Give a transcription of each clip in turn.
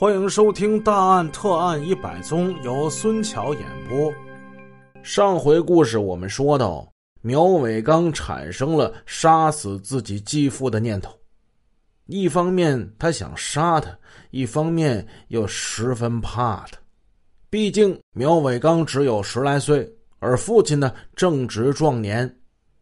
欢迎收听《大案特案一百宗》，由孙桥演播。上回故事我们说到，苗伟刚产生了杀死自己继父的念头。一方面他想杀他，一方面又十分怕他。毕竟苗伟刚只有十来岁，而父亲呢正值壮年。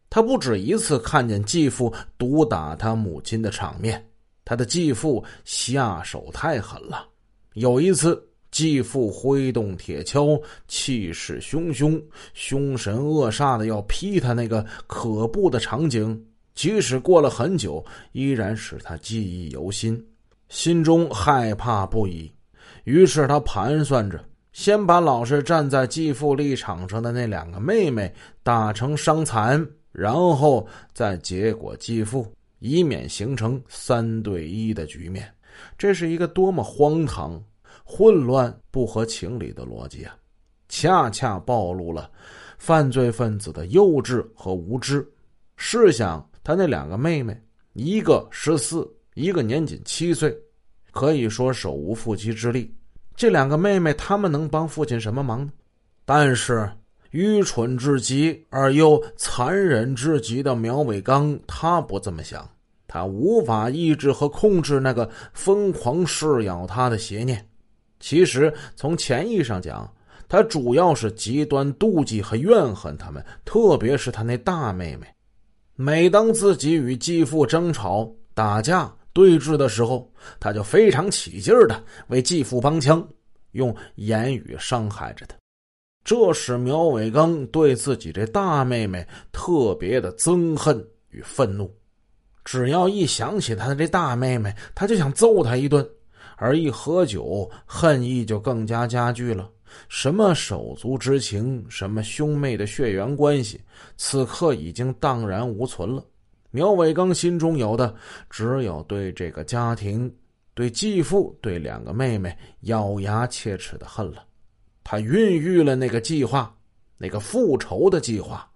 他不止一次看见继父毒打他母亲的场面。他的继父下手太狠了。有一次，继父挥动铁锹，气势汹汹、凶神恶煞的要劈他，那个可怖的场景，即使过了很久，依然使他记忆犹新，心中害怕不已。于是他盘算着，先把老是站在继父立场上的那两个妹妹打成伤残，然后再结果继父。以免形成三对一的局面，这是一个多么荒唐、混乱、不合情理的逻辑啊！恰恰暴露了犯罪分子的幼稚和无知。试想，他那两个妹妹，一个十四，一个年仅七岁，可以说手无缚鸡之力。这两个妹妹，他们能帮父亲什么忙呢？但是，愚蠢至极而又残忍至极的苗伟刚，他不这么想。他无法抑制和控制那个疯狂噬咬他的邪念。其实，从潜意上讲，他主要是极端妒忌和怨恨他们，特别是他那大妹妹。每当自己与继父争吵、打架、对峙的时候，他就非常起劲儿的为继父帮腔，用言语伤害着他。这使苗伟刚对自己这大妹妹特别的憎恨与愤怒。只要一想起他的这大妹妹，他就想揍他一顿；而一喝酒，恨意就更加加剧了。什么手足之情，什么兄妹的血缘关系，此刻已经荡然无存了。苗伟刚心中有的只有对这个家庭、对继父、对两个妹妹咬牙切齿的恨了。他孕育了那个计划，那个复仇的计划。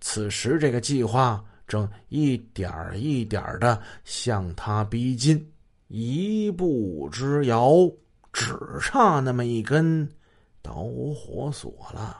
此时，这个计划。正一点一点的向他逼近，一步之遥，只差那么一根导火索了。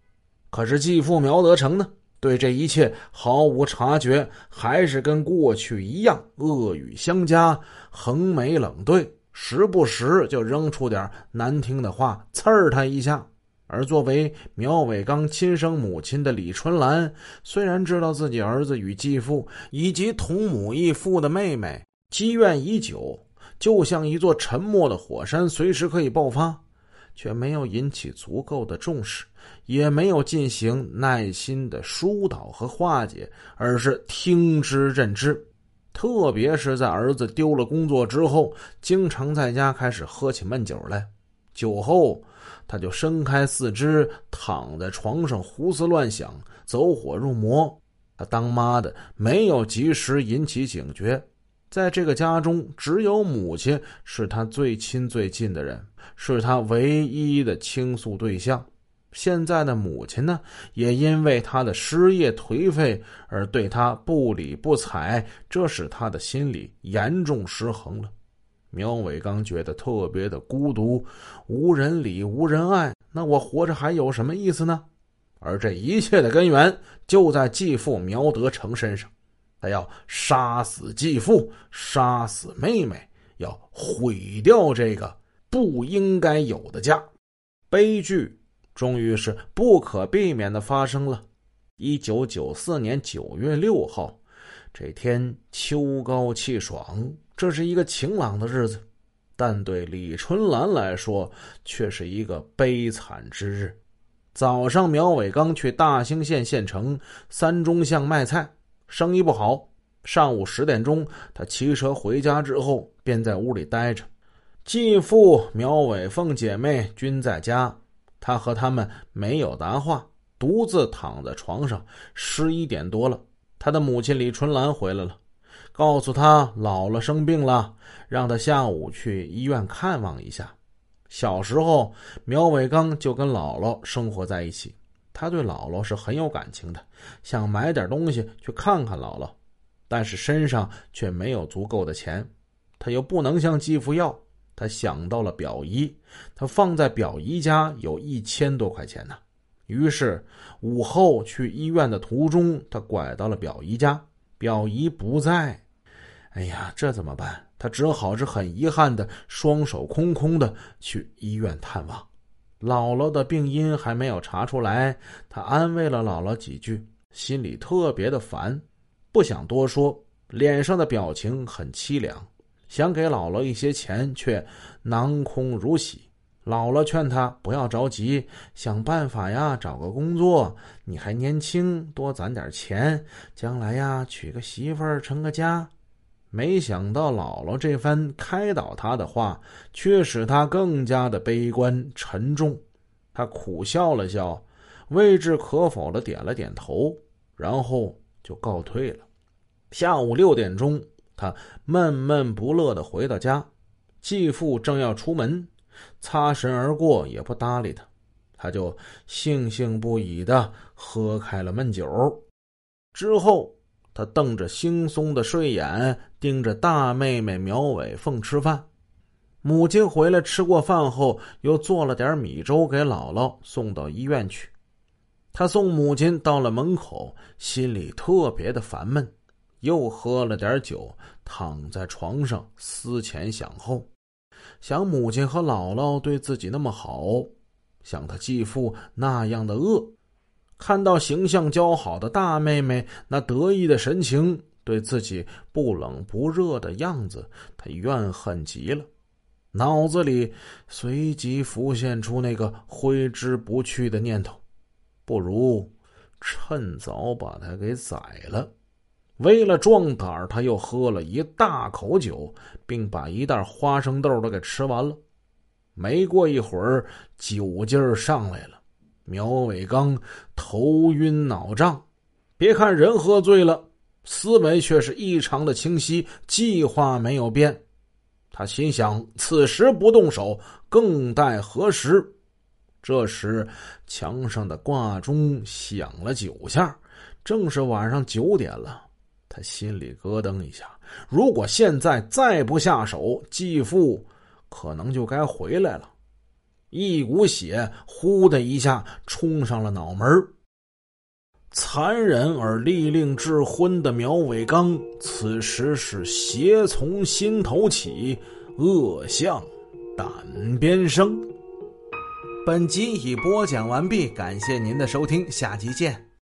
可是继父苗德成呢？对这一切毫无察觉，还是跟过去一样恶语相加，横眉冷对，时不时就扔出点难听的话，刺儿他一下。而作为苗伟刚亲生母亲的李春兰，虽然知道自己儿子与继父以及同母异父的妹妹积怨已久，就像一座沉默的火山，随时可以爆发，却没有引起足够的重视，也没有进行耐心的疏导和化解，而是听之任之。特别是在儿子丢了工作之后，经常在家开始喝起闷酒来，酒后。他就伸开四肢，躺在床上胡思乱想，走火入魔。他当妈的没有及时引起警觉，在这个家中，只有母亲是他最亲最近的人，是他唯一的倾诉对象。现在的母亲呢，也因为他的失业颓废而对他不理不睬，这使他的心理严重失衡了。苗伟刚觉得特别的孤独，无人理，无人爱，那我活着还有什么意思呢？而这一切的根源就在继父苗德成身上，他要杀死继父，杀死妹妹，要毁掉这个不应该有的家。悲剧终于是不可避免的发生了。一九九四年九月六号，这天秋高气爽。这是一个晴朗的日子，但对李春兰来说却是一个悲惨之日。早上，苗伟刚去大兴县县城三中巷卖菜，生意不好。上午十点钟，他骑车回家之后，便在屋里待着。继父苗伟凤姐妹均在家，他和他们没有答话，独自躺在床上。十一点多了，他的母亲李春兰回来了。告诉他姥姥生病了，让他下午去医院看望一下。小时候，苗伟刚就跟姥姥生活在一起，他对姥姥是很有感情的，想买点东西去看看姥姥，但是身上却没有足够的钱，他又不能向继父要，他想到了表姨，他放在表姨家有一千多块钱呢。于是午后去医院的途中，他拐到了表姨家，表姨不在。哎呀，这怎么办？他只好是很遗憾的，双手空空的去医院探望。姥姥的病因还没有查出来，他安慰了姥姥几句，心里特别的烦，不想多说，脸上的表情很凄凉。想给姥姥一些钱，却囊空如洗。姥姥劝他不要着急，想办法呀，找个工作。你还年轻，多攒点钱，将来呀，娶个媳妇儿，成个家。没想到姥姥这番开导他的话，却使他更加的悲观沉重。他苦笑了笑，未置可否的点了点头，然后就告退了。下午六点钟。他闷闷不乐的回到家，继父正要出门，擦身而过，也不搭理他。他就悻悻不已的喝开了闷酒。之后，他瞪着惺忪的睡眼，盯着大妹妹苗伟凤吃饭。母亲回来吃过饭后，又做了点米粥给姥姥送到医院去。他送母亲到了门口，心里特别的烦闷。又喝了点酒，躺在床上思前想后，想母亲和姥姥对自己那么好，想他继父那样的恶，看到形象姣好的大妹妹那得意的神情，对自己不冷不热的样子，他怨恨极了。脑子里随即浮现出那个挥之不去的念头：不如趁早把他给宰了。为了壮胆他又喝了一大口酒，并把一袋花生豆都给吃完了。没过一会儿，酒劲儿上来了，苗伟刚头晕脑胀。别看人喝醉了，思维却是异常的清晰，计划没有变。他心想：此时不动手，更待何时？这时，墙上的挂钟响了九下，正是晚上九点了。他心里咯噔一下，如果现在再不下手，继父可能就该回来了。一股血呼的一下冲上了脑门残忍而利令智昏的苗伟刚，此时是邪从心头起，恶向胆边生。本集已播讲完毕，感谢您的收听，下集见。